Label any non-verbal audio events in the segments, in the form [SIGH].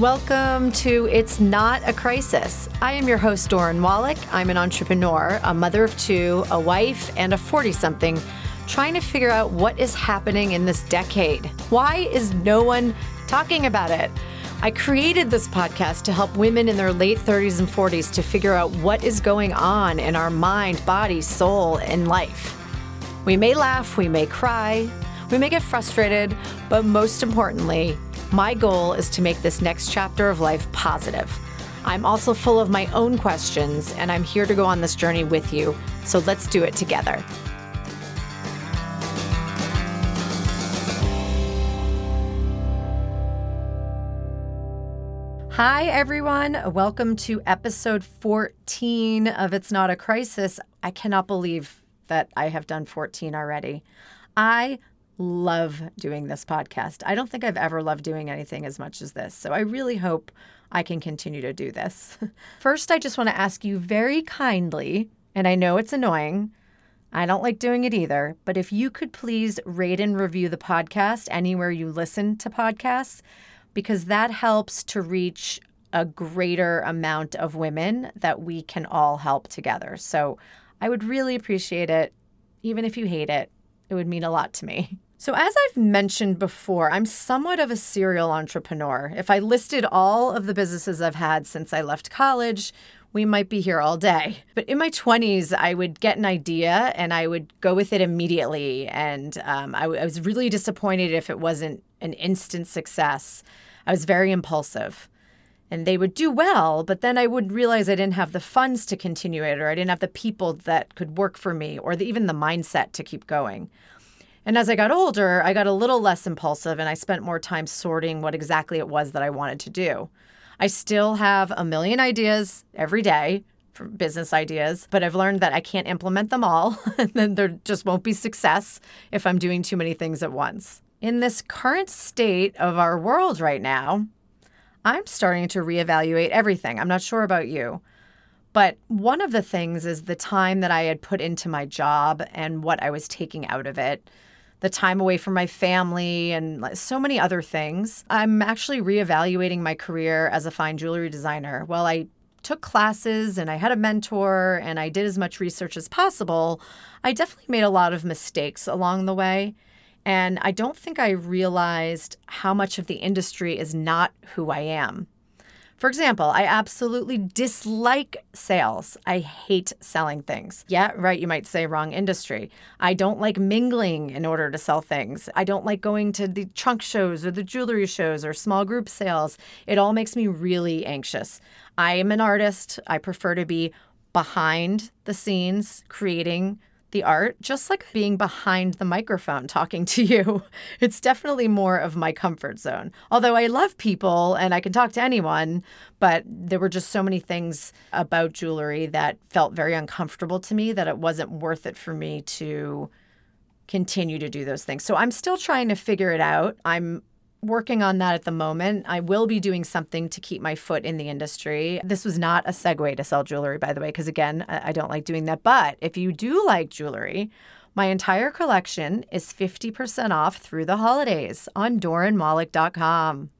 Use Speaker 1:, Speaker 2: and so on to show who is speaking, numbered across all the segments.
Speaker 1: Welcome to It's Not a Crisis. I am your host, Doran Wallach. I'm an entrepreneur, a mother of two, a wife, and a 40 something trying to figure out what is happening in this decade. Why is no one talking about it? I created this podcast to help women in their late 30s and 40s to figure out what is going on in our mind, body, soul, and life. We may laugh, we may cry, we may get frustrated, but most importantly, my goal is to make this next chapter of life positive. I'm also full of my own questions, and I'm here to go on this journey with you. So let's do it together. Hi, everyone. Welcome to episode 14 of It's Not a Crisis. I cannot believe that I have done 14 already. I love doing this podcast. I don't think I've ever loved doing anything as much as this. So I really hope I can continue to do this. [LAUGHS] First, I just want to ask you very kindly, and I know it's annoying. I don't like doing it either, but if you could please rate and review the podcast anywhere you listen to podcasts, because that helps to reach a greater amount of women that we can all help together. So I would really appreciate it. Even if you hate it, it would mean a lot to me. [LAUGHS] So, as I've mentioned before, I'm somewhat of a serial entrepreneur. If I listed all of the businesses I've had since I left college, we might be here all day. But in my 20s, I would get an idea and I would go with it immediately. And um, I, w- I was really disappointed if it wasn't an instant success. I was very impulsive. And they would do well, but then I would realize I didn't have the funds to continue it, or I didn't have the people that could work for me, or the, even the mindset to keep going. And as I got older, I got a little less impulsive and I spent more time sorting what exactly it was that I wanted to do. I still have a million ideas every day for business ideas, but I've learned that I can't implement them all [LAUGHS] and then there just won't be success if I'm doing too many things at once. In this current state of our world right now, I'm starting to reevaluate everything. I'm not sure about you. But one of the things is the time that I had put into my job and what I was taking out of it the time away from my family, and so many other things. I'm actually reevaluating my career as a fine jewelry designer. While I took classes and I had a mentor and I did as much research as possible, I definitely made a lot of mistakes along the way. And I don't think I realized how much of the industry is not who I am. For example, I absolutely dislike sales. I hate selling things. Yeah, right, you might say wrong industry. I don't like mingling in order to sell things. I don't like going to the trunk shows or the jewelry shows or small group sales. It all makes me really anxious. I am an artist. I prefer to be behind the scenes creating the art, just like being behind the microphone talking to you. [LAUGHS] It's definitely more of my comfort zone. Although I love people and I can talk to anyone, but there were just so many things about jewelry that felt very uncomfortable to me that it wasn't worth it for me to continue to do those things. So I'm still trying to figure it out. I'm working on that at the moment. I will be doing something to keep my foot in the industry. This was not a segue to sell jewelry, by the way, because again, I don't like doing that. But if you do like jewelry, my entire collection is 50% off through the holidays on doranwallach.com.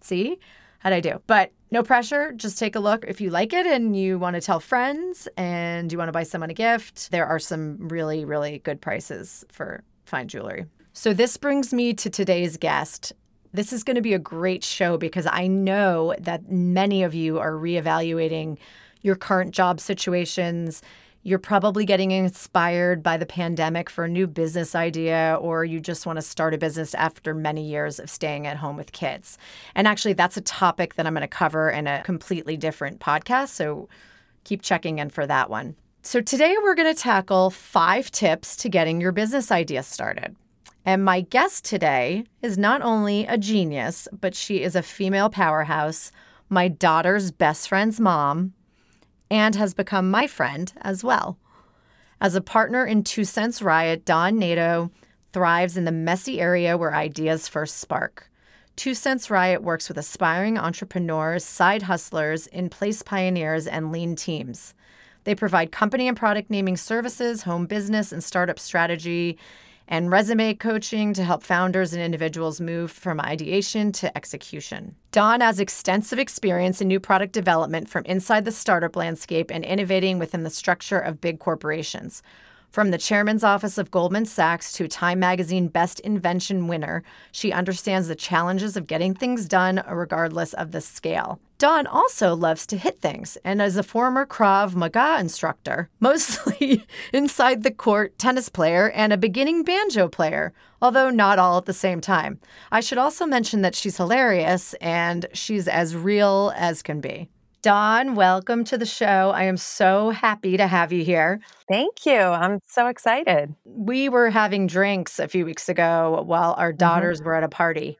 Speaker 1: See? How'd I do? But no pressure. Just take a look. If you like it and you want to tell friends and you want to buy someone a gift, there are some really, really good prices for fine jewelry. So, this brings me to today's guest. This is going to be a great show because I know that many of you are reevaluating your current job situations. You're probably getting inspired by the pandemic for a new business idea, or you just want to start a business after many years of staying at home with kids. And actually, that's a topic that I'm going to cover in a completely different podcast. So keep checking in for that one. So, today we're going to tackle five tips to getting your business idea started. And my guest today is not only a genius, but she is a female powerhouse, my daughter's best friend's mom, and has become my friend as well. As a partner in Two Cents Riot, Dawn Nadeau thrives in the messy area where ideas first spark. Two Cents Riot works with aspiring entrepreneurs, side hustlers, in place pioneers, and lean teams. They provide company and product naming services, home business, and startup strategy and resume coaching to help founders and individuals move from ideation to execution. Dawn has extensive experience in new product development from inside the startup landscape and innovating within the structure of big corporations. From the chairman's office of Goldman Sachs to Time Magazine Best Invention winner, she understands the challenges of getting things done regardless of the scale. Dawn also loves to hit things and is a former Krav Maga instructor, [LAUGHS] mostly inside the court tennis player and a beginning banjo player, although not all at the same time. I should also mention that she's hilarious and she's as real as can be. Dawn, welcome to the show. I am so happy to have you here.
Speaker 2: Thank you. I'm so excited.
Speaker 1: We were having drinks a few weeks ago while our mm-hmm. daughters mm-hmm. were at a party.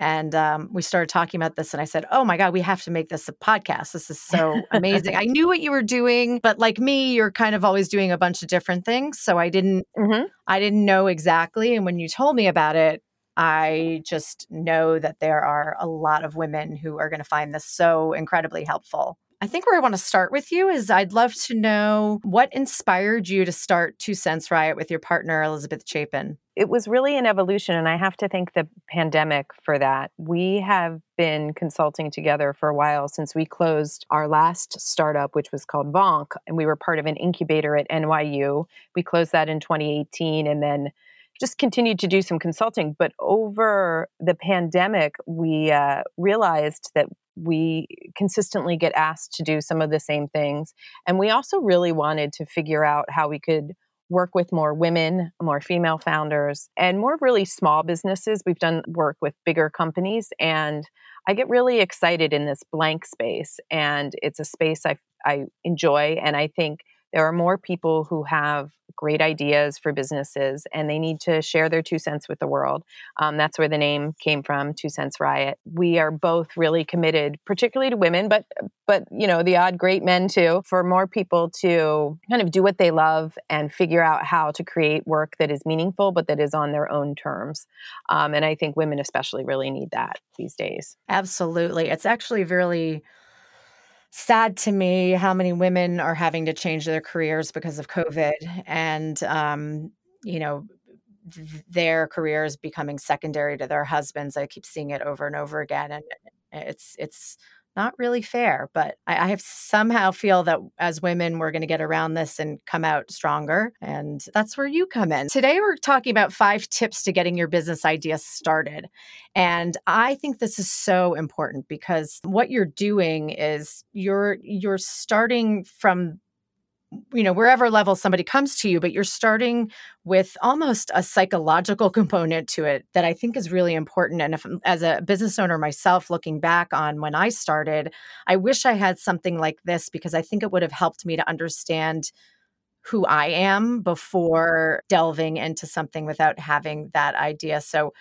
Speaker 1: And um, we started talking about this, and I said, "Oh my God, we have to make this a podcast. This is so amazing." I knew what you were doing, but like me, you're kind of always doing a bunch of different things, so I didn't, mm-hmm. I didn't know exactly. And when you told me about it, I just know that there are a lot of women who are going to find this so incredibly helpful. I think where I want to start with you is I'd love to know what inspired you to start Two Cents Riot with your partner, Elizabeth Chapin.
Speaker 2: It was really an evolution, and I have to thank the pandemic for that. We have been consulting together for a while since we closed our last startup, which was called Vonk, and we were part of an incubator at NYU. We closed that in 2018, and then just continued to do some consulting. But over the pandemic, we uh, realized that we consistently get asked to do some of the same things. And we also really wanted to figure out how we could work with more women, more female founders, and more really small businesses. We've done work with bigger companies, and I get really excited in this blank space. And it's a space I, I enjoy. And I think there are more people who have great ideas for businesses and they need to share their two cents with the world. Um, that's where the name came from, Two Cents Riot. We are both really committed, particularly to women, but but you know the odd great men too, for more people to kind of do what they love and figure out how to create work that is meaningful, but that is on their own terms. Um, and I think women especially really need that these days.
Speaker 1: Absolutely, it's actually really sad to me how many women are having to change their careers because of COVID and, um, you know, their careers becoming secondary to their husbands. I keep seeing it over and over again. And it's, it's, not really fair. But I, I have somehow feel that as women, we're going to get around this and come out stronger. And that's where you come in. Today, we're talking about five tips to getting your business idea started. And I think this is so important because what you're doing is you're you're starting from you know wherever level somebody comes to you but you're starting with almost a psychological [LAUGHS] component to it that i think is really important. And if as a business owner myself looking back on when i started i wish i had something like this because i think it would have helped me to understand who i am before delving into something without having that idea. So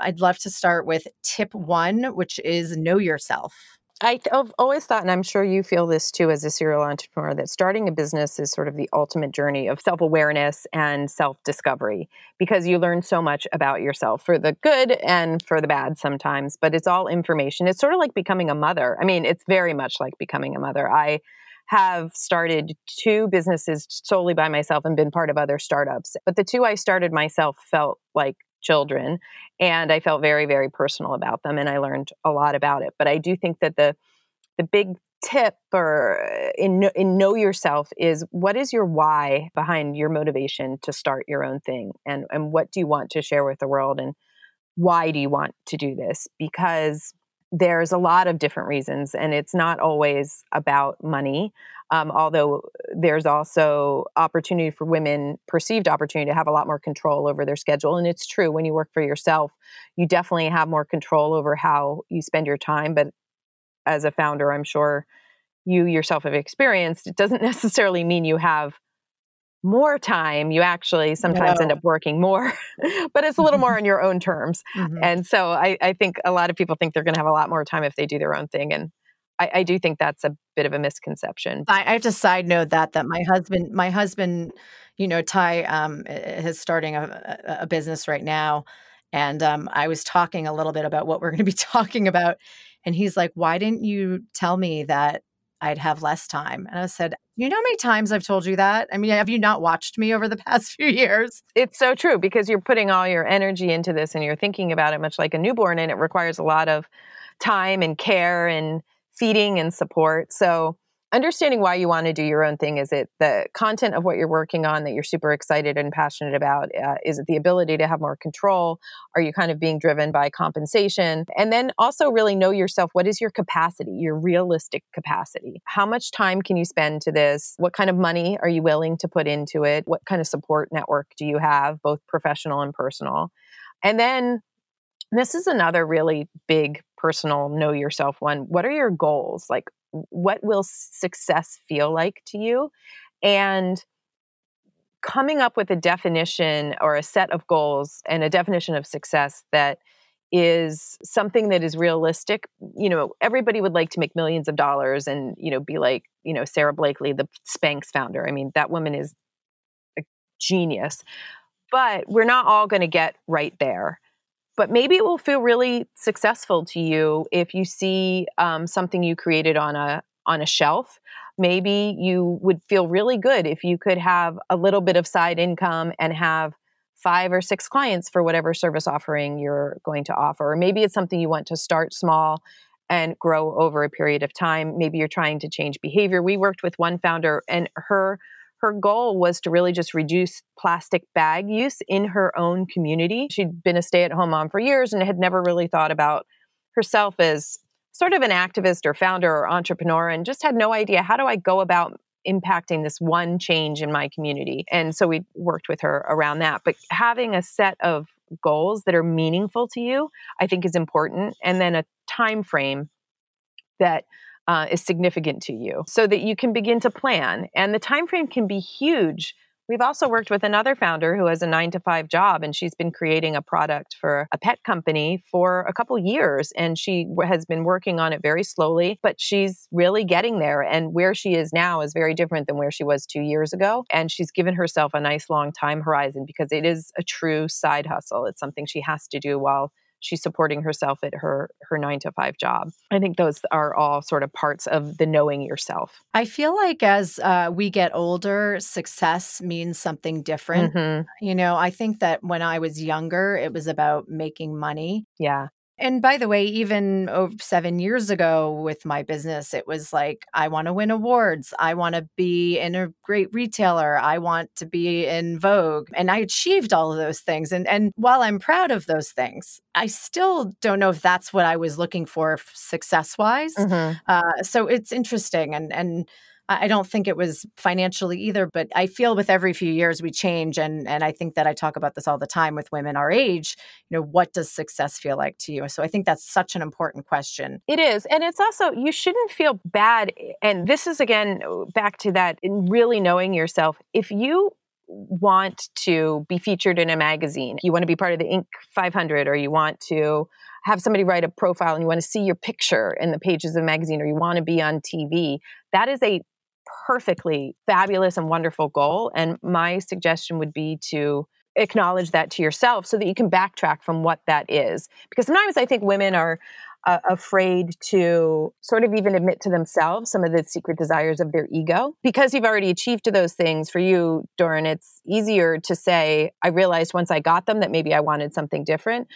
Speaker 1: i'd love to start with tip 1 which is know yourself
Speaker 2: I, have always thought, and I'm sure you feel this too as a serial entrepreneur, that starting a business is sort of the ultimate journey of self awareness and self discovery because you learn so much about yourself for the good and for the bad sometimes, but it's all information. It's sort of like becoming a mother. I mean, it's very much like becoming a mother. I have started two businesses solely by myself and been part of other startups, but the two I started myself felt like children and i felt very very personal about them and i learned a lot about it but i do think that the the big tip or in in know yourself is what is your why behind your motivation to start your own thing and and what do you want to share with the world and why do you want to do this? Because there's a lot of different reasons and it's not always about money um, although there's also opportunity for women, perceived opportunity to have a lot more control over their schedule. And it's true when you work for yourself, you definitely have more control over how you spend your time. But as a founder, I'm sure you yourself have experienced, it doesn't [LAUGHS] necessarily mean you have more time you actually sometimes no. end up working more [LAUGHS] but it's a little more [LAUGHS] on your own terms mm-hmm. and so I, I, think a lot of people think they're going to have a lot more time if they do their own thing and I, I do think that's a bit of a misconception.
Speaker 1: I, I have to side note that that my husband, my husband, you know, Ty um, is starting a, a business right now, and um, I was talking a little bit about what we're going to be [LAUGHS] talking about, and he's like, "Why didn't you tell me that I'd have less time. And I said, You know how many times I've told you that? I mean, have you not watched me over the [LAUGHS] past few years?
Speaker 2: It's so true because you're putting all your energy into this and you're thinking about it much like a newborn, and it requires a lot of time and care and feeding and support. So, understanding why you want to do your own thing is it the content of what you're working on that you're super excited and passionate about uh, is it the ability to have more control? Are you kind of being driven by compensation? And then also really know yourself what is your capacity your realistic capacity? How much time can you spend to this? What kind of money are you willing to put into it? What kind of support network do you have both professional and personal? And then this is another really big personal know yourself one what are your goals? Like what will success feel like to you? And coming up with a definition or a set of goals and a definition of success that is something that is realistic you know everybody would like to make millions of dollars and you know be like you know Sara Blakely the Spanx founder. I mean that woman is a genius. But we're not all going to get right there but maybe it will feel really successful to you if you see um, something you created on a on a shelf. Maybe you would feel really good if you could have a little bit of side income and have five or six clients for whatever service offering you're going to offer. Or maybe it's something you want to start small and grow over a period of time. Maybe you're trying to change behavior. We worked with one founder and her her goal was to really just reduce plastic bag use in her own community. She'd been a stay at home mom for years and had never really thought about herself as sort of an activist or founder or entrepreneur and just had no idea how do I go about impacting this one change in my community. And so we worked with her around that. But having a set of goals that are meaningful to you, I think is important and then a time frame that uh, is significant to you so that you can begin to plan. And the time frame can be huge. We've also worked with another founder who has a nine to five job and she's been creating a product for a pet company for a couple years and she has been working on it very slowly but she's really getting there. And where she is now is very different than where she was two years ago and she's given herself a nice long time horizon because it is a true side hustle. It's something she has to do while she's supporting herself at her her 9 to 5 job. I think those are all sort of parts of the knowing yourself.
Speaker 1: I feel like as uh, we get older, success means something different. Mm-hmm. You know, I think that when I was younger, it was about making money.
Speaker 2: Yeah.
Speaker 1: And by the way, even oh, seven years ago with my business, it was like, I want to win awards. I want to be in a great retailer. I want to be in Vogue. And I achieved all of those things. And, and while I'm proud of those things, I still don't know if that's what I was looking for success wise. Mm-hmm. Uh, so it's interesting. And, and, I don't think it was financially either, but I feel with every few years we change. And, and I think that I talk about this all the time with women our age. You know, what does success feel like to you? So I think that's such an important question.
Speaker 2: It is. And it's also, you shouldn't feel bad. Eh, and this is again uh, back to that really knowing yourself. If you want to be featured in a magazine, you want to be part of the Inc. 500, or you want to have somebody write a profile and you want to see your picture in the pages of a magazine, or you want to be on TV, that is a perfectly fabulous and wonderful goal. And my suggestion would be to acknowledge that to yourself so that you can backtrack from what that is. Because sometimes I think women are uh, afraid to sort of even admit to themselves some of the secret desires of their ego. Because you've already achieved those things for you, Doran, it's easier to say, I realized once I got them that maybe I wanted something different.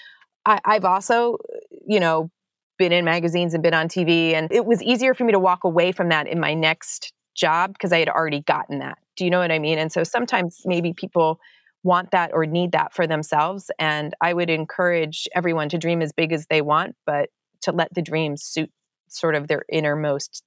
Speaker 2: I, I've also, you know, been in magazines and been on TV, and it was easier for me to walk away from that in my next job because I had already gotten that. Do you know what I mean? And so sometimes maybe people want that or need that for themselves. And I would encourage everyone to dream as big as they want, but to let the dream suit sort of their innermost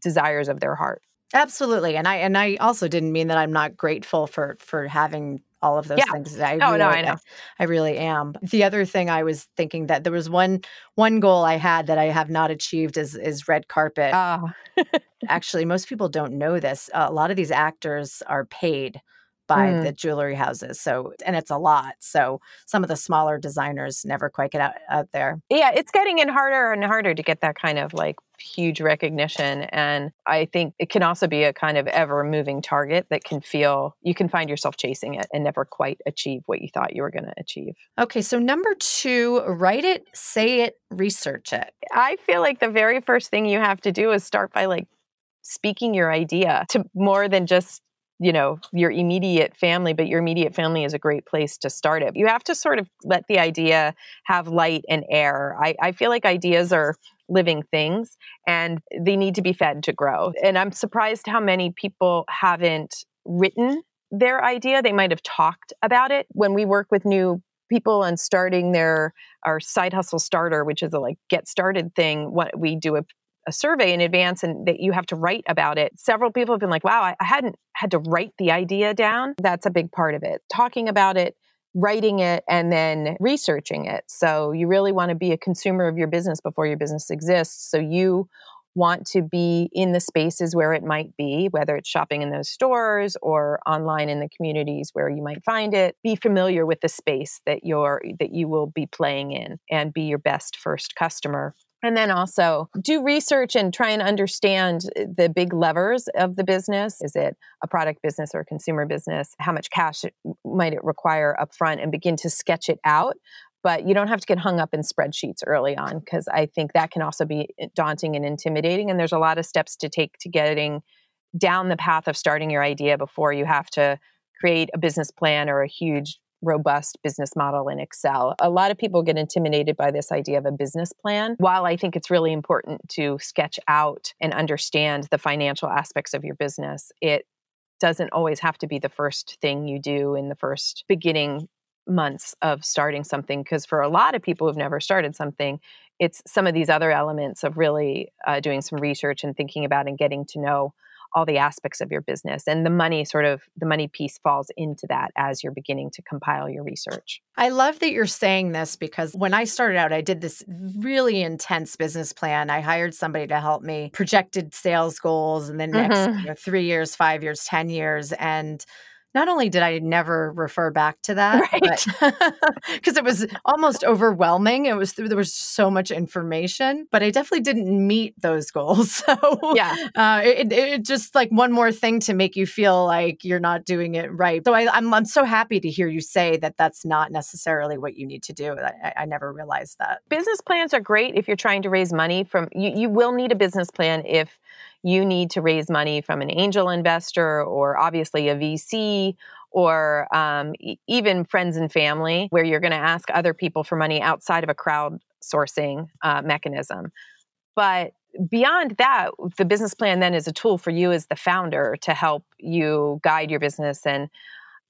Speaker 2: desires of their heart.
Speaker 1: Absolutely. And I and I also didn't mean that I'm not grateful for for having all of those
Speaker 2: yeah.
Speaker 1: things.
Speaker 2: I oh, really, no, I know.
Speaker 1: I, I really am. The other thing I was thinking that there was one one goal I had that I have not achieved is is red carpet.
Speaker 2: Uh. [LAUGHS]
Speaker 1: Actually, most people don't know this. Uh, a lot of these actors are paid by mm. the jewelry houses. So, and it's a lot. So, some of the smaller designers never quite get out, out there.
Speaker 2: Yeah, it's getting in harder and harder to get that kind of like huge recognition. And I think it can also be a kind of ever moving target that can feel you can find yourself chasing it and never quite achieve what you thought you were going to achieve.
Speaker 1: Okay. So, number two, write it, say it, research it.
Speaker 2: I feel like the very first thing you have to do is start by like speaking your idea to more than just you know your immediate family but your immediate family is a great place to start it you have to sort of let the idea have light and air i, I feel like ideas are living things and they need to be fed to grow and i'm surprised how many people haven't written their idea they might have talked about it when we work with new people on starting their our side hustle starter which is a like get started thing what we do a a survey in advance and that you have to write about it. Several people have been like, wow, I, I hadn't had to write the idea down. That's a big part of it. Talking about it, writing it, and then researching it. So you really want to be a consumer of your business before your business exists. So you want to be in the spaces where it might be, whether it's shopping in those stores or online in the communities where you might find it. Be familiar with the space that you're that you will be playing in and be your best first customer and then also do research and try and understand uh, the big levers of the business. Is it a product business or a consumer business? How much cash might it require upfront and begin to sketch it out? But you don't have to get hung up in spreadsheets early on because I think that can also be uh, daunting and intimidating. And there's a lot of steps to take to getting down the path of starting your idea before you have to create a business plan or a huge robust business model in Excel. A lot of people get intimidated by this idea of a business plan. While I think it's really important to sketch out and understand the financial aspects of your business, it doesn't always have to be the first thing you do in the first beginning months of starting something because for a lot of people who've never started something it's some of these other elements of really uh, doing some research and thinking about and getting to know all the aspects of your business and the money sort of the money piece falls into that as you're beginning to compile your research
Speaker 1: i love that you're saying this because when i started out i did this really intense business plan i hired somebody to help me projected sales goals and then next mm-hmm. you know, three years five years ten years and not only did I never refer back to that, right? [LAUGHS] [LAUGHS] because it was almost overwhelming. It was there was so much information, but I definitely didn't meet those goals. [LAUGHS] So
Speaker 2: yeah,
Speaker 1: uh, it, it just like one more thing to make you feel like you're not doing it right. So I, I'm I'm so happy to hear you say that that's not necessarily what you need to do. I, I never realized that.
Speaker 2: Business plans are great if you're trying to raise money from. You you will need a business plan if you need to raise money from an angel investor or obviously a VC or um, even friends and family, where you're going to ask other people for money outside of a crowdsourcing uh, mechanism. But beyond that, the business plan then is a tool for you as the founder to help you guide your business and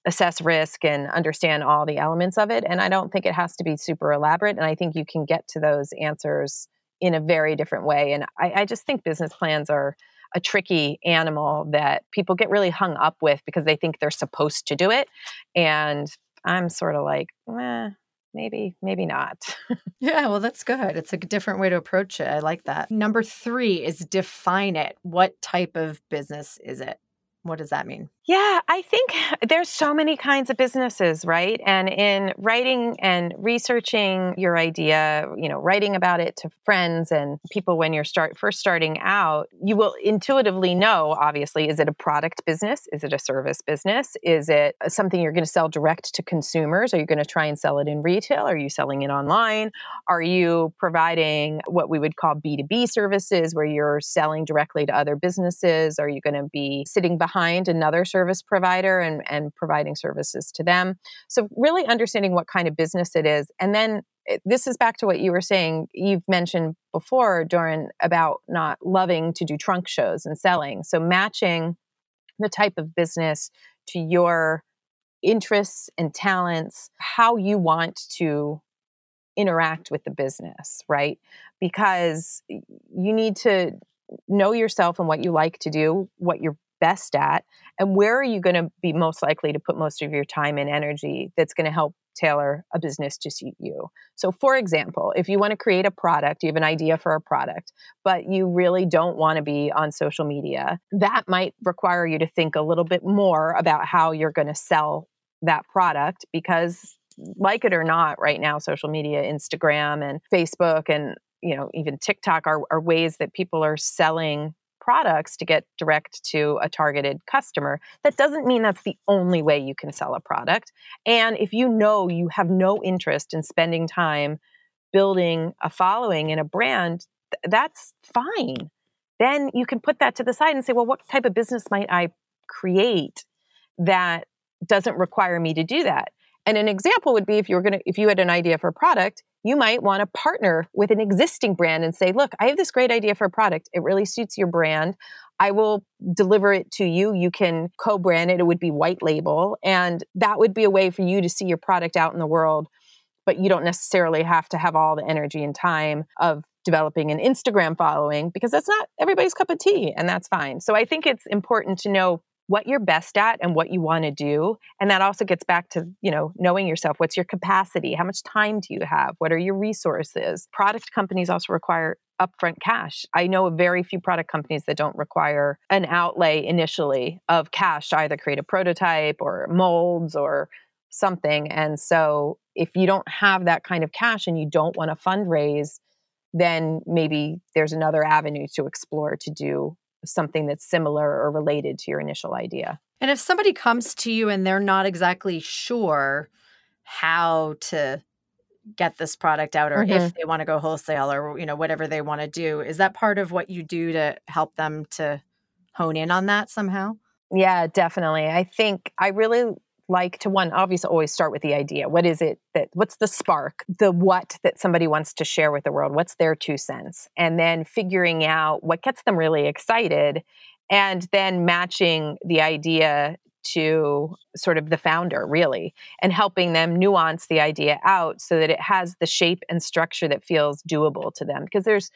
Speaker 2: assess risk and understand all the elements of it. And I don't think it has to be super elaborate. And I think you can get to those answers in a very different way. And I, I just think business plans are a tricky animal that people get really hung up with because they think they're supposed to do it. And I'm sort of like, eh, maybe, maybe not. [LAUGHS]
Speaker 1: yeah, well, that's good. It's a different way to approach it. I like that. Number three is define it. What type of business is it? What does that mean?
Speaker 2: Yeah, I think [LAUGHS] there's so many kinds of businesses, right? And in writing and researching your idea, you know, writing about it to friends and people when you're start first starting out, you will intuitively know obviously is it a product business? Is it a service business? Is it something you're going to sell direct to consumers? Are you going to try and sell it in retail? Are you selling it online? Are you providing what we would call B2B services where you're selling directly to other businesses? Are you going to be sitting behind another service provider and, and providing services to them. So, really understanding what kind of business it is. And then eh, this is back to what you were saying. You've mentioned before, Doran, about not loving to do trunk shows and selling. So, matching the type of business to your interests and talents, how you want to interact with the business, right? Because you need to know yourself and what you like to do, what you're best at and where are you going to be most likely to put most of your time and energy that's going to help tailor a business to suit you. So, for example, if you want to create a product, you have an idea for a product, but you really don't want to be on social media, that might require you to think a little bit more about how you're going to sell that product because like it or not right now social media instagram and facebook and you know, even TikTok are, are ways that people are selling products to get direct to a targeted customer. That doesn't mean that's the only way you can sell a product. And if you know you have no interest in spending time building a following in a brand, th- that's fine. Then you can put that to the side and say, well, what type of business might I create that doesn't require me to do that? And an example would be if you were going to, if you had an idea for a product, you might want to partner with an existing brand and say, look, I have this great idea for a product. It really suits your brand. I will deliver it to you. You can co brand it. It would be white label. And that would be a way for you to see your product out in the world. But you don't necessarily have to have all the energy and time of developing an Instagram following because that's not everybody's cup of tea. And that's fine. So I think it's important to know what you're best at and what you want to do and that also gets back to you know knowing yourself. What's your capacity? How much time do you have? What are your resources? Product companies also require upfront cash. I know very few product companies that don't require an outlay initially of cash to either create a prototype or molds or something and so if you don't have that kind of cash and you don't want to fundraise then maybe there's another avenue to explore to do something that's similar or related to your initial idea.
Speaker 1: And if somebody comes to you and they're not exactly sure how to get this product out or mm-hmm. if they want to go wholesale or you know whatever they want to do, is that part of what you do to help them to hone in on that somehow?
Speaker 2: Yeah, definitely. I think I really like to one obviously always start with the idea. What is it that what's the spark the what that somebody wants to share with the world? What's their two cents? And then figuring out what gets them really excited and then matching the idea to sort of the founder really and helping them nuance the idea out so that it has the shape and structure that feels doable to them. Because there's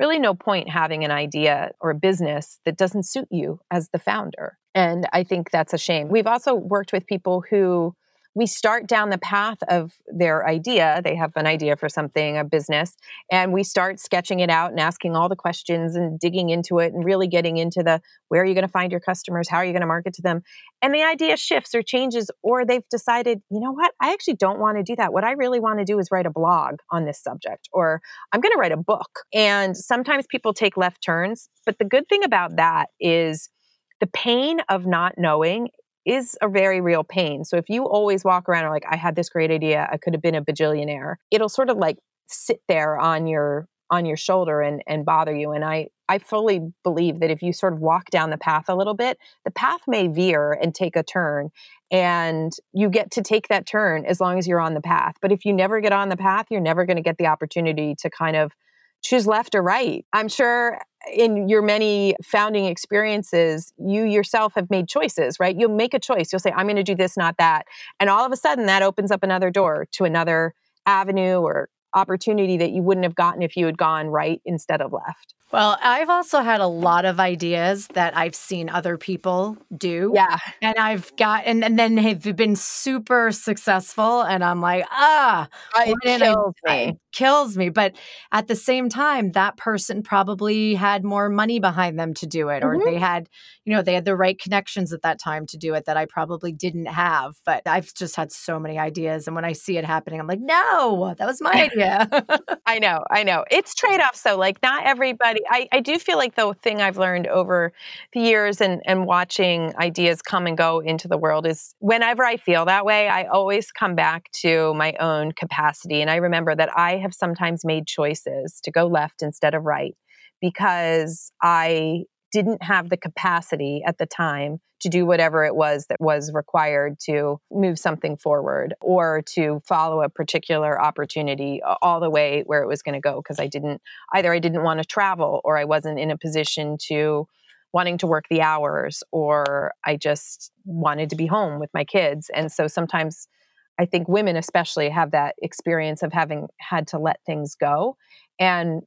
Speaker 2: really no point having an idea or a business that doesn't suit you as the founder. And I think that's a shame. We've also worked with people who we start down the path of their idea. They have an idea for something, a business, and we start sketching it out and asking all the questions and digging into it and really getting into the where are you going to find your customers? How are you going to market to them? And the idea shifts or changes, or they've decided, you know what, I actually don't want to do that. What I really want to do is write a blog on this subject, or I'm going to write a book. And sometimes people take left turns. But the good thing about that is, the pain of not knowing is a very real pain. So if you always walk around like, I had this great idea, I could have been a bajillionaire, it'll sort of like sit there on your on your shoulder and and bother you. And I I fully believe that if you sort of walk down the path a little bit, the path may veer and take a turn. And you get to take that turn as long as you're on the path. But if you never get on the path, you're never going to get the opportunity to kind of choose left or right. I'm sure in your many founding experiences, you yourself have made choices, right? You'll make a choice. You'll say, I'm going to do this, not that. And all of a sudden, that opens up another door to another avenue or opportunity that you wouldn't have gotten if you had gone right instead of left.
Speaker 1: Well, I've also had a lot of ideas that I've seen other people do.
Speaker 2: Yeah.
Speaker 1: And I've got, and, and then have been super successful. And I'm like, ah,
Speaker 2: it kills I, me.
Speaker 1: Kills me. But at the same time, that person probably had more money behind them to do it, or mm-hmm. they had, you know, they had the right connections at that time to do it that I probably didn't have. But I've just had so many ideas. And when I see it happening, I'm like, no, that was my [LAUGHS] idea. [LAUGHS]
Speaker 2: I know. I know. It's trade offs, though. Like, not everybody I, I do feel like the thing I've learned over the years and, and watching ideas come and go into the world is whenever I feel that way, I always come back to my own capacity. And I remember that I have sometimes made choices to go left instead of right because I didn't have the capacity at the time to do whatever it was that was required to move something forward or to follow a particular opportunity all the way where it was going to go because I didn't either I didn't want to travel or I wasn't in a position to wanting to work the hours or I just wanted to be home with my kids. And so sometimes I think women especially have that experience of having had to let things go. And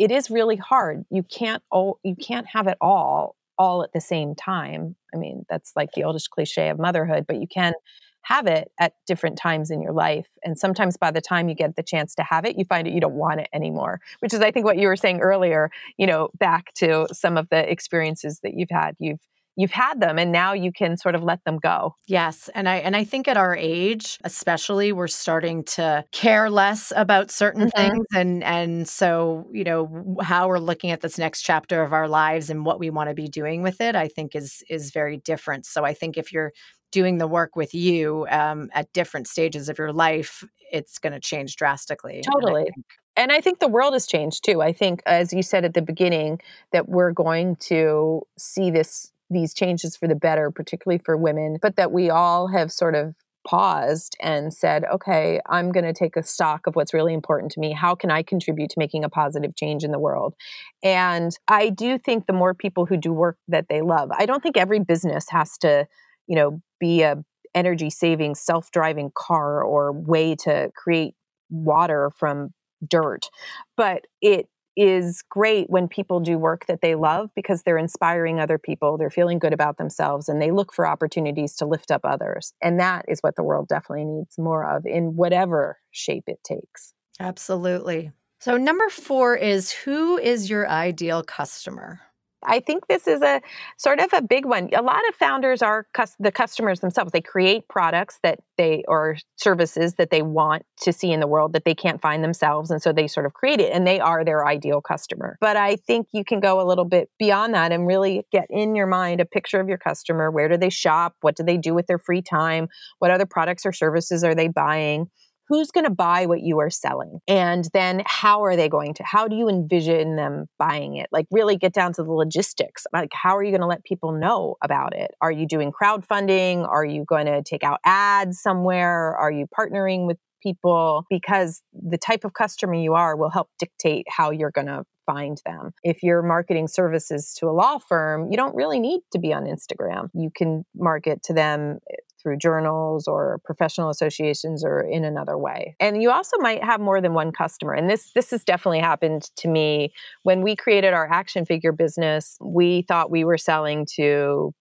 Speaker 2: it is really hard. You can't all you can't have it all all at the same time. I mean, that's like the oldest cliche of motherhood, but you can have it at different times in your life. And sometimes by the time you get the chance to have it, you find it you don't want it anymore, which is I think what you were saying earlier, you know, back to some of the experiences that you've had. You've you've had them and now you can sort of let them go.
Speaker 1: Yes, and I and I think at our age, especially we're starting to care less about certain mm-hmm. things and and so, you know, how we're looking at this next chapter of our lives and what we want to be doing with it, I think is is very different. So I think if you're doing the work with you um, at different stages of your life, it's going to change drastically.
Speaker 2: Totally. And and I think the world has changed too. I think, as you said at the beginning, that we're going to see this these changes for the better, particularly for women, but that we all have sort of paused and said, okay, I'm going to take a stock of what's really important to me. How can I contribute to making a positive change in the world? And I do think the more people who do work that they love, I don't think every business has to, you know, be a energy saving self-driving car or way to create water from dirt. But it is great when people do work that they love because they're inspiring other people, they're feeling good about themselves, and they look for opportunities to lift up others. And that is what the world definitely needs more of in whatever shape it takes.
Speaker 1: Absolutely. So, number four is who is your ideal customer?
Speaker 2: I think this is a sort of a big one. A lot of founders are cus- the customers themselves. They create products that they or services that they want to see in the world that they can't find themselves, and so they sort of create it, and they are their ideal customer. But I think you can go a little bit beyond that and really get in your mind a picture of your customer. Where do they shop? What do they do with their free time? What other products or services are they buying? Who's going to buy what you are selling? And then how are they going to how do you envision them buying it? Like really get down to the logistics. Like how are you going to let people know about it? Are you doing crowdfunding? Are you going to take out ads somewhere? Are you partnering with people because the type of customer you are will help dictate how you're going to find them. If you're marketing services to a law firm, you don't really need to be on Instagram. You can market to them eh, through journals or professional associations or in another way. And you also might have more than one customer. And this this has definitely happened to me when we created our action figure business. We thought we were selling to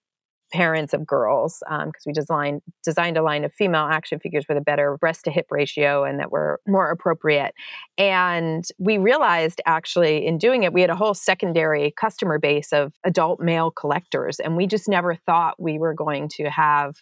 Speaker 2: parents of girls because um, we designed designed a line of female action figures with a better breast to hip ratio and that were more appropriate. And we realized actually in doing it, we had a whole secondary customer base of adult male collectors, and we just never thought we were going to have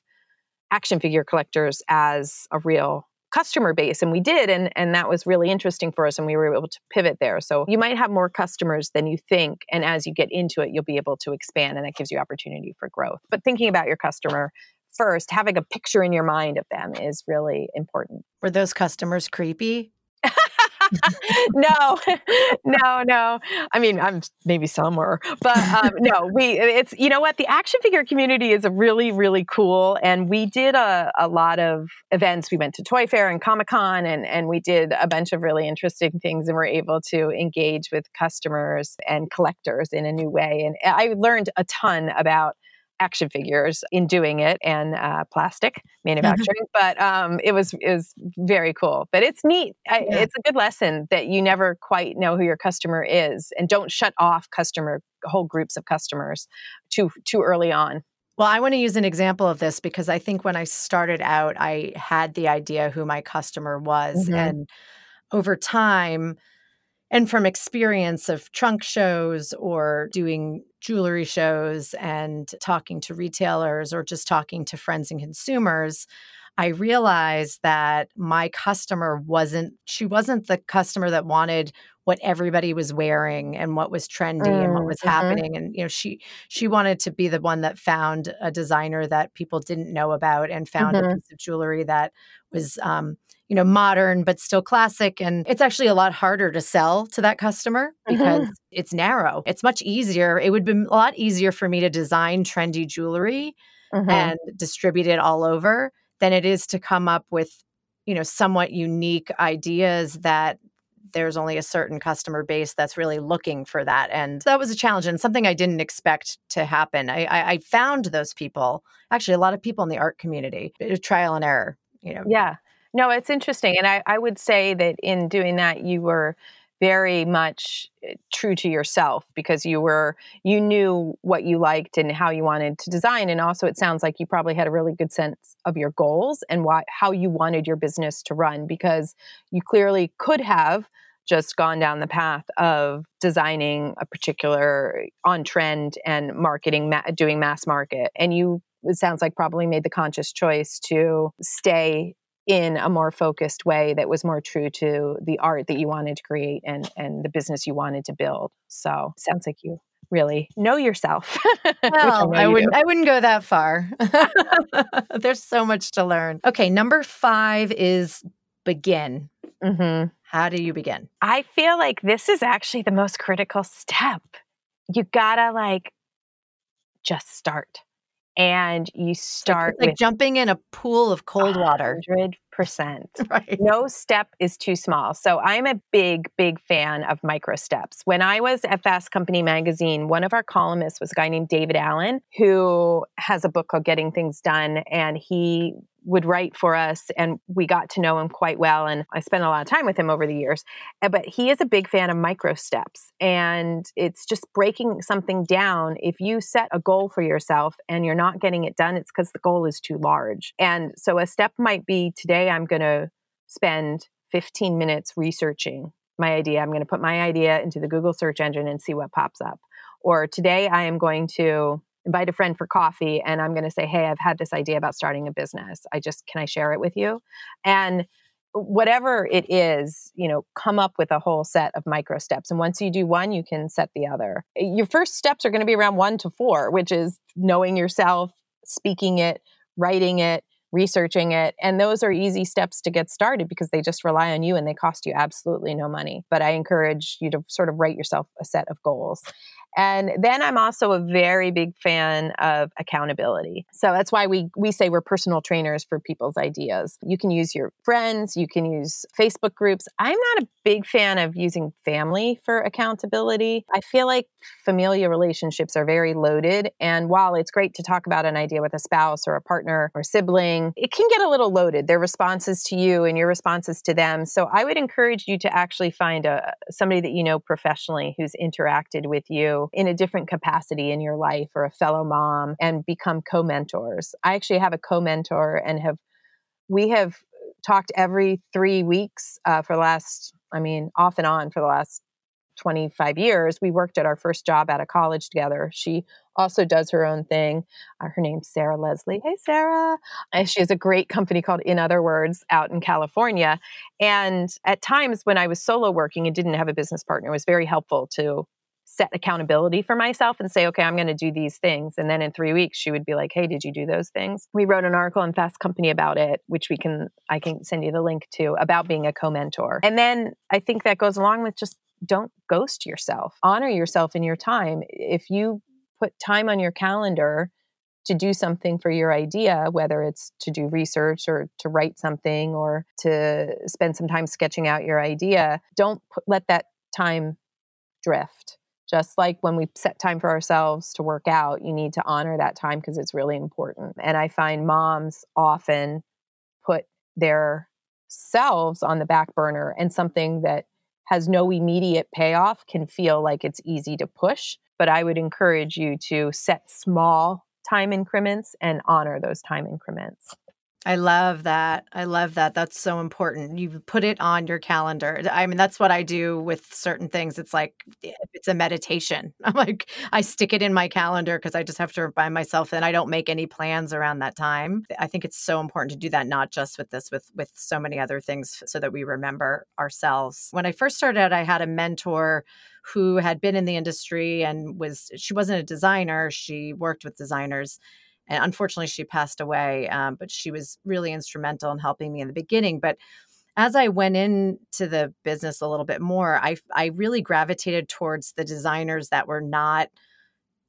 Speaker 2: action figure collectors as a real customer base and we did and and that was really interesting for us and we were able to pivot there. So you might have more customers than you think and as you get into it you'll be able to expand and that gives you opportunity for growth. But thinking about your customer first having a picture in your mind of them is really important.
Speaker 1: Were those customers creepy [LAUGHS]
Speaker 2: no, [LAUGHS] no, no. I mean, I'm maybe somewhere, but um, [LAUGHS] no. We it's you know what the action figure community is a really really cool, and we did a, a lot of events. We went to Toy Fair and Comic Con, and and we did a bunch of really interesting things, and we're able to engage with customers and collectors in a new way. And I learned a ton about action figures in doing it and uh, plastic mm-hmm. manufacturing. but um, it was it was very cool. But it's neat. I, yeah. It's a good lesson that you never quite know who your customer is, and don't shut off customer whole groups of customers too too early on.
Speaker 1: Well, I want to use an example of this because I think when I started out, I had the idea who my customer was, mm-hmm. and over time and from experience of trunk shows or doing jewelry shows and talking to retailers or just talking to friends and consumers, I realized that my customer wasn't, she wasn't the customer that wanted what everybody was wearing and what was trendy mm, and what was mm-hmm. happening. And, you know, she, she wanted to be the one that found a designer that people didn't know about and found mm-hmm. a piece of jewelry that was, um, you know, modern but still classic. And it's actually a lot harder to sell to that customer because mm-hmm. it's narrow. It's much easier. It would be a lot easier for me to design trendy jewelry mm-hmm. and distribute it all over than it is to come up with, you know, somewhat unique ideas that there's only a certain customer base that's really looking for that. And that was a challenge and something I didn't expect to happen. I, I, I found those people, actually, a lot of people in the art community, trial and error. You know,
Speaker 2: yeah, no, it's interesting. And I, I would say that in doing that, you were very much eh, true to yourself because you were you knew what you liked and how you wanted to design and also it sounds like you probably had a really good sense of your goals and why how you wanted your business to run because you clearly could have just gone down the path of designing a particular on trend and marketing, ma- doing mass market. And you, it sounds like, probably made the conscious choice to stay in a more focused way that was more true to the art that you wanted to create and and the business you wanted to build. So sounds like you really know yourself. [LAUGHS]
Speaker 1: well, I, I wouldn't do. I wouldn't go that far. [LAUGHS] There's so much to learn. Okay, number five is begin. Mm-hmm. How do you begin?
Speaker 2: I feel like this is actually the most critical step. You gotta like just start and you start
Speaker 1: like, like jumping in a pool of cold water.
Speaker 2: Hundred percent. [LAUGHS] Right. No step is too small. So I'm a big, big fan of micro steps. When I was at Fast Company magazine, one of our columnists was a guy named David Allen, who has a book called Getting Things Done, and he would write for us and we got to know him quite well and I spent a lot of time with him over the years. Eh, but he is a big fan of micro steps and it's just breaking something down. If you set a goal for yourself and you're not getting it done, it's because the goal is too large. And so a step might be today I'm going to spend 15 minutes researching my idea. I'm going to put my idea into the Google search engine and see what pops up. Or today I am going to invite a friend for coffee and I'm going to say, Hey, I've had this idea about starting a business. I just, can I share it with you? And whatever it is, you know, come up with a whole set of micro steps. And once you do one, you can set the other. Your first steps are going to be around one to four, which is knowing yourself, speaking it, writing it, researching it. And those are easy steps to get started because they just rely on you and they cost you absolutely no money. But I encourage you to sort of write yourself a set of goals. And then I'm also a very big fan of accountability. So that's why we we say we're personal trainers for people's ideas. You can use your friends, you can use Facebook groups. I'm not a big fan of using family for accountability. I feel like familial relationships are very loaded and while it's great to talk about an idea with a spouse or a partner or sibling, it can get a little loaded. Their responses to you and your responses to them. So I would encourage you to actually find a somebody that you know professionally who's interacted with you in a different capacity in your life or a fellow mom and become co-mentors. I actually have a co-mentor and have we have talked every three weeks uh, for the last, I mean, off and on for the last 25 years. We worked at our first job at a college together. She also does her own thing. Uh, her name's Sarah Leslie. Hey, Sarah. She has a great company called In Other Words out in California. And at times when I was solo working and didn't have a business partner, it was very helpful to set accountability for myself and say, okay, I'm going to do these things. And then in three weeks, she would be like, hey, did you do those things? We wrote an article in Fast Company about it, which we can, I can send you the link to about being a co mentor. And then I think that goes along with just don't ghost yourself, honor yourself in your time. If you put time on your calendar, to do something for your idea, whether it's to do research or to write something or to spend some time sketching out your idea, don't put, let that time drift just like when we set time for ourselves to work out, you need to honor that time because it's really important. And I find moms often put their selves on the back burner and something that has no immediate payoff can feel like it's easy to push. But I would encourage you to set small time increments and honor those time increments.
Speaker 1: I love that. I love that. That's so important. You put it on your calendar. I mean, that's what I do with certain things. It's like it's a meditation. [LAUGHS] I'm like I stick it in my calendar because I just have to remind myself and I don't make any plans around that time. I think it's so important to do that not just with this with with so many other things so that we remember ourselves. When I first started out, I had a mentor who had been in the industry and was she wasn't a designer, she worked with designers and unfortunately she passed away um, but she was really instrumental in helping me in the beginning but as i went into the business a little bit more i i really gravitated towards the designers that were not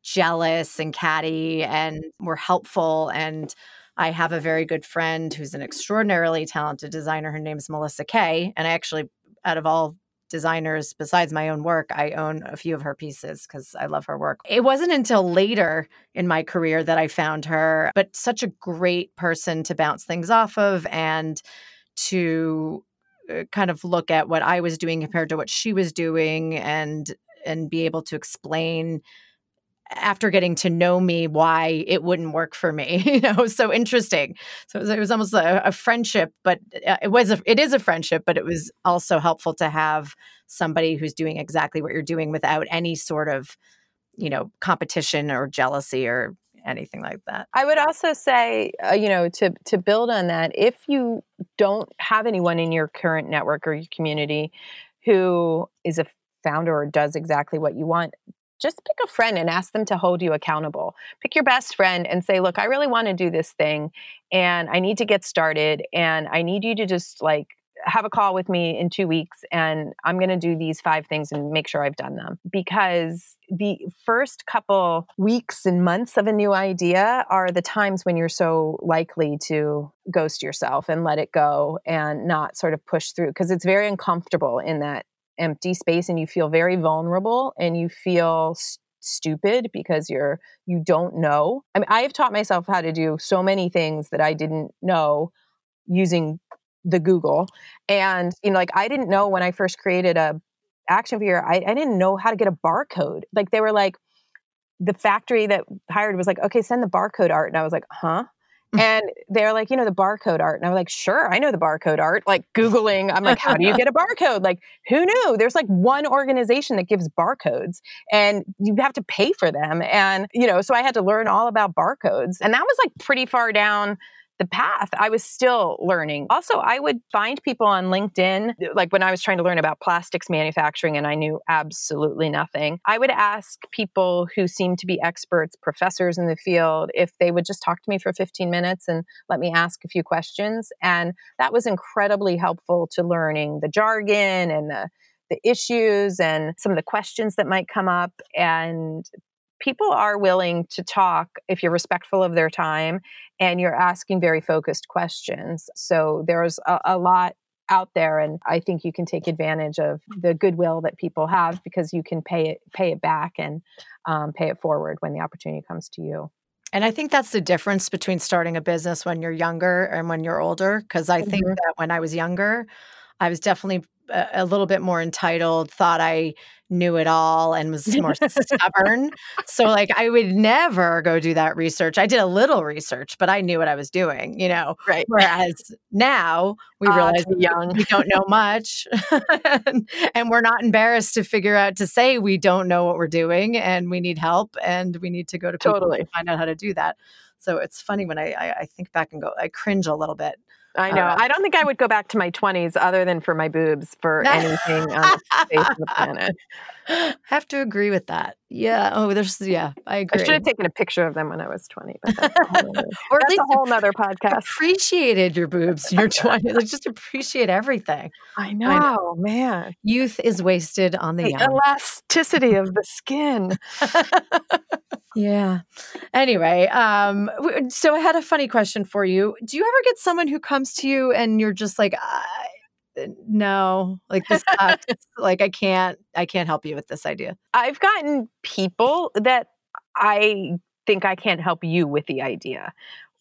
Speaker 1: jealous and catty and were helpful and I have a very good friend who's an extraordinarily talented designer. Her name's Melissa Kay. And I actually, out of all designers besides my own work i own a few of her pieces because i love her work. It wasn't until later in my career that i found her but such a great person to bounce things off of and to uh, kind of look at what i was doing compared to what she was doing and and be able to explain after getting to know me why it wouldn't work for me [LAUGHS] you know so interesting. So it was, it was almost a, a, friendship but uh, it was a, it is a friendship but it was also helpful to have somebody who's doing exactly what you're doing without any sort of you know competition or jealousy or anything like that.
Speaker 2: I would also say uh, you know to to build on that if you don't have anyone in your current network or your community who is a founder or does exactly what you want just pick a friend and ask them to hold you accountable. Pick your best friend and say, Look, I really want to do this thing and I need to get started and I need you to just like have a call with me in two weeks and I'm going to do these five things and make sure I've done them. Because the first couple weeks and months of a new idea are the times when you're so likely to ghost yourself and let it go and not sort of push through because it's very uncomfortable in that empty space and you feel very vulnerable and you feel st- stupid because you're you don't know. I mean I have taught myself how to do so many things that I didn't know using the Google. And you know like I didn't know when I first created a action figure I, I didn't know how to get a barcode. Like they were like the factory that hired was like, okay, send the barcode art. And I was like, huh? And they're like, you know, the barcode art. And I'm like, sure, I know the barcode art. Like Googling, I'm like, how do you [LAUGHS] get a barcode? Like, who knew? There's like one organization that gives barcodes and you have to pay for them. And, you know, so I had to learn all about barcodes. And that was like pretty far down the path, I was still learning. Also, I would find people on LinkedIn, like when I was trying to learn about plastics manufacturing and I knew absolutely nothing. I would ask people who seemed to be experts, professors in the field, if they would just talk to me for 15 minutes and let me ask a few questions. And that was incredibly helpful to learning the jargon and the the issues and some of the questions that might come up and people are willing to talk if you're respectful of their time and you're asking very focused questions. So there's a, a, lot out there and I think you can take advantage of the goodwill that people have because you can pay it pay it back and um, pay it forward when the opportunity comes to you.
Speaker 1: And I think that's the difference between starting a business when you're younger and when you're older. Because I mm-hmm. think that when I was younger, I was definitely a, little bit more entitled, thought I knew it all and was more stubborn. So like I would never go do that research. I did a little research, but I knew what I was doing, you know.
Speaker 2: Right.
Speaker 1: Whereas now we uh, realize young. we don't know much [LAUGHS] and, and we're not embarrassed to figure out to say we don't know what we're doing and we need help and we need to go to
Speaker 2: totally
Speaker 1: to find out how to do that. So it's funny when I, I, I think back and go, I cringe a little bit
Speaker 2: I know. Uh, I don't think I would go back to my 20s other than for my boobs for [LAUGHS] anything on the face of the planet. [GASPS]
Speaker 1: I have to agree with that. Yeah. Oh, there's, yeah, I agree.
Speaker 2: I should have taken a picture of them when I was 20, but that's a whole, other, or that's a whole nother podcast.
Speaker 1: Appreciated your boobs in your [LAUGHS] 20s. like, just appreciate everything.
Speaker 2: I know, I know, man.
Speaker 1: Youth is wasted on the, the young.
Speaker 2: elasticity of the skin. [LAUGHS]
Speaker 1: Yeah. Anyway, um, so I had a funny question for you. Do you ever get someone who comes to you and you're just like, no, like this, [LAUGHS] like I can't, I can't help you with this idea.
Speaker 2: I've gotten people that I think I can't help you with the idea.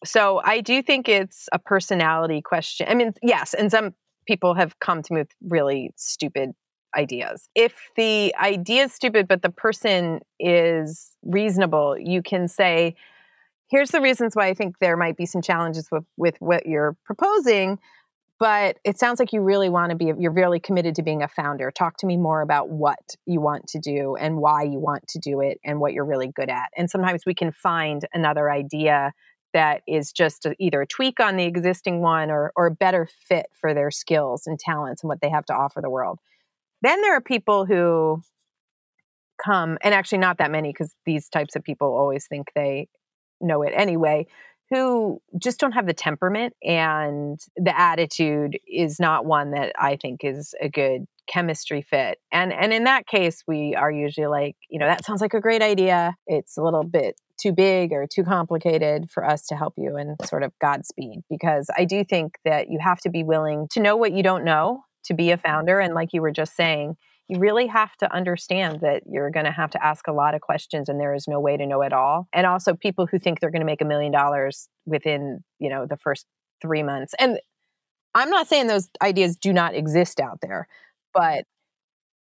Speaker 2: So I do think it's a personality question. I mean, yes, and some people have come to me with really stupid ideas. If the idea is stupid, but the person is reasonable, you can say, here's the reasons why I think there might be some challenges with, with what you're proposing. But it sounds like you really want to be, you're really committed to being a founder. Talk to me more about what you want to do and why you want to do it and what you're really good at. And sometimes we can find another idea that is just a, either a tweak on the existing one or, or a better fit for their skills and talents and what they have to offer the world. Then there are people who come, and actually not that many because these types of people always think they know it anyway, who just don't have the temperament and the attitude is not one that I think is a good chemistry fit. And and in that case we are usually like, you know, that sounds like a great idea. It's a little bit too big or too complicated for us to help you and sort of Godspeed because I do think that you have to be willing to know what you don't know to be a mm-hmm. founder. And like you were just saying, you really have to understand that you're going to have to ask a lot of questions and there is no way to know it all. And also people who think they're going to make a million dollars within, you know, the first 3 months. And I'm not saying those ideas do not exist out there, but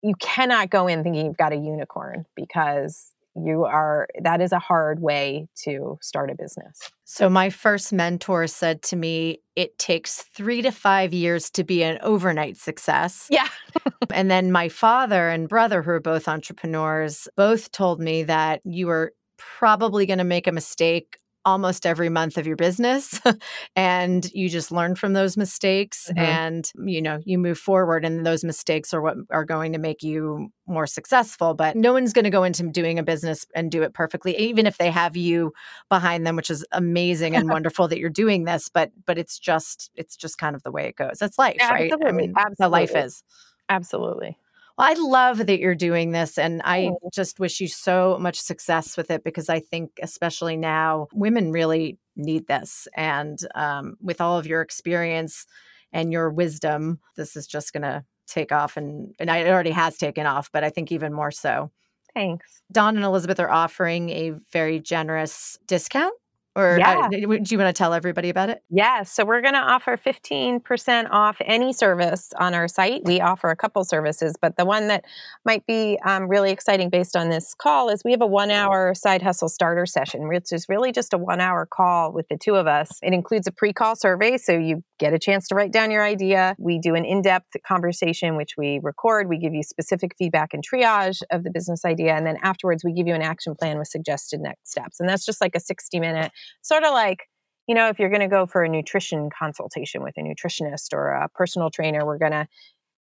Speaker 2: you cannot go in thinking you've got a unicorn because you are that is a hard way to start a business.
Speaker 1: So my first mentor said to me, it takes 3 to 5 years to be an overnight success.
Speaker 2: Yeah. [LAUGHS]
Speaker 1: and then my father and brother who are both entrepreneurs both told me that you are probably going to make a mistake almost every month of your business [LAUGHS] and you just learn from those mistakes mm-hmm. and you know you move forward and those mistakes are what are going to make you more successful but no one's going to go into doing a business and do it perfectly even if they have you behind them which is amazing and [LAUGHS] wonderful that you're doing this but but it's just it's just kind of the way it goes that's life right
Speaker 2: i mean Absolutely.
Speaker 1: the life is
Speaker 2: absolutely
Speaker 1: well, I love that you're doing this, and I oh. just wish you so much success with it because I think, especially now, women really need this. And um, with all of your experience and your wisdom, this is just going to take off, and and it already has taken off, but I think even more so.
Speaker 2: Thanks.
Speaker 1: Dawn and Elizabeth are offering a very generous discount or uh, yeah. uh, do you want to tell everybody about it?
Speaker 2: Yes. Yeah, so we're going to offer 15% off any service on our site. We offer a couple services, but the one that might be um, really exciting based on this call is we have a one hour side hustle starter session, which is really just a one hour call with the two of us. It includes a pre call survey, so you get a chance to write down your idea. We do an in depth conversation, which we record. We give you specific feedback and triage of the business idea. And then afterwards, we give you an action plan with suggested next steps. And that's just like a 60 minute sort of like you know if you're going to go for a nutrition consultation with a nutritionist or a personal trainer we're going to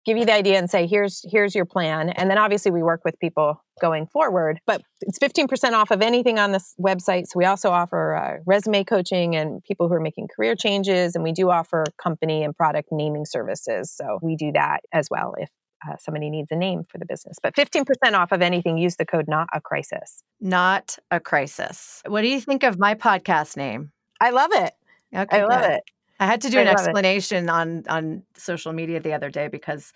Speaker 2: give you the idea and say here's here's your plan. And then obviously we work with people going forward but it's 15% off of anything on this website. So we also offer uh, resume coaching and people who are making career changes and we do offer company and product naming services. So we do that as well if uh, somebody needs a name for the business. But 15% off of anything, use the code not a crisis.
Speaker 1: Not a crisis. What do you think of my podcast name?
Speaker 2: I love it. Okay, I love good. it.
Speaker 1: I had to do I an explanation on on social media the other day because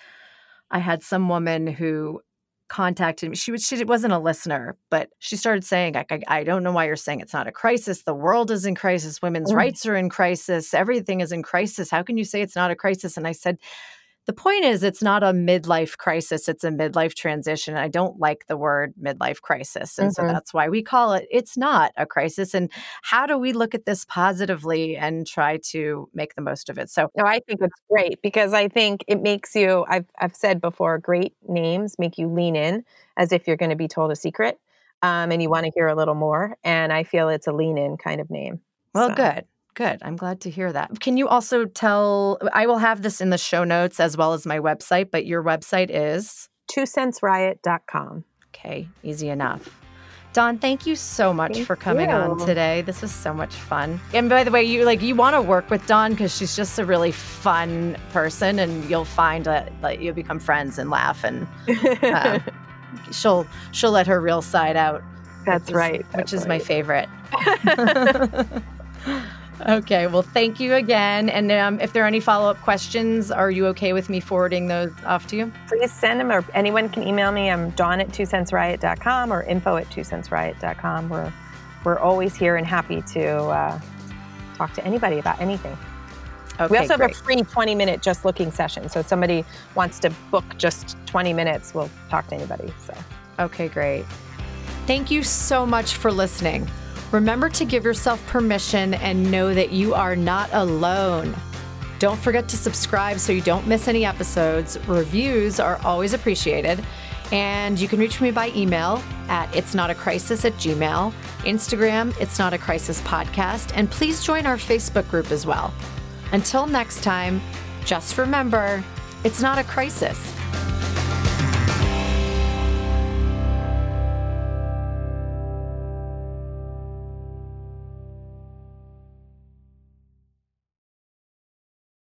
Speaker 1: I had some woman who contacted me. She was she wasn't a listener, but she started saying, I, I, I, don't know why you're saying it's not a crisis. The world is in crisis. Women's mm. rights are in crisis. Everything is in crisis. How can you say it's not a crisis?" And I said, the point is, it's not a midlife crisis, it's a midlife transition. I don't like the word midlife crisis. And mm-hmm. so that's why we call it, it's not a crisis. And how do we look at this positively and try to make the most of it? So,
Speaker 2: no, I think it's great because I think it makes you, I've, I've said before, great names make you lean in as if you're going to be told a secret um, and you want to hear a little more. And I feel it's a lean in kind of name.
Speaker 1: Well, so. good. Good. I'm glad to hear that. Can you also tell? I will have this in the show notes as well as my website, but your website is
Speaker 2: twocentsriot.com.
Speaker 1: Okay, easy enough. Dawn, thank you so much thank for coming you. on today. This was so much fun. And by the way, you like you want to work with Dawn because she's just a really fun person, and you'll find that like, you'll become friends and laugh, and uh, [LAUGHS] she'll she'll let her real side out.
Speaker 2: That's
Speaker 1: which
Speaker 2: right.
Speaker 1: Is, which
Speaker 2: That's
Speaker 1: is
Speaker 2: right.
Speaker 1: my favorite. [LAUGHS] [LAUGHS] Okay, well, thank you again. And um, if there are any follow up questions, are you okay with me forwarding those off to you?
Speaker 2: Please send them, or anyone can email me. I'm dawn at two centsriot.com or info at two centsriot.com. We're, we're always here and happy to uh, talk to anybody about anything. Okay, we also great. have a free 20 minute just looking session. So if somebody wants to book just 20 minutes, we'll talk to anybody. So.
Speaker 1: Okay, great. Thank you so much for listening. Remember to give yourself permission and know that you are not alone. Don't forget to subscribe so you don't miss any episodes. Reviews are always appreciated. And you can reach me by email at it's not a crisis at gmail, Instagram, it's not a crisis podcast, and please join our Facebook group as well. Until next time, just remember, it's not a crisis.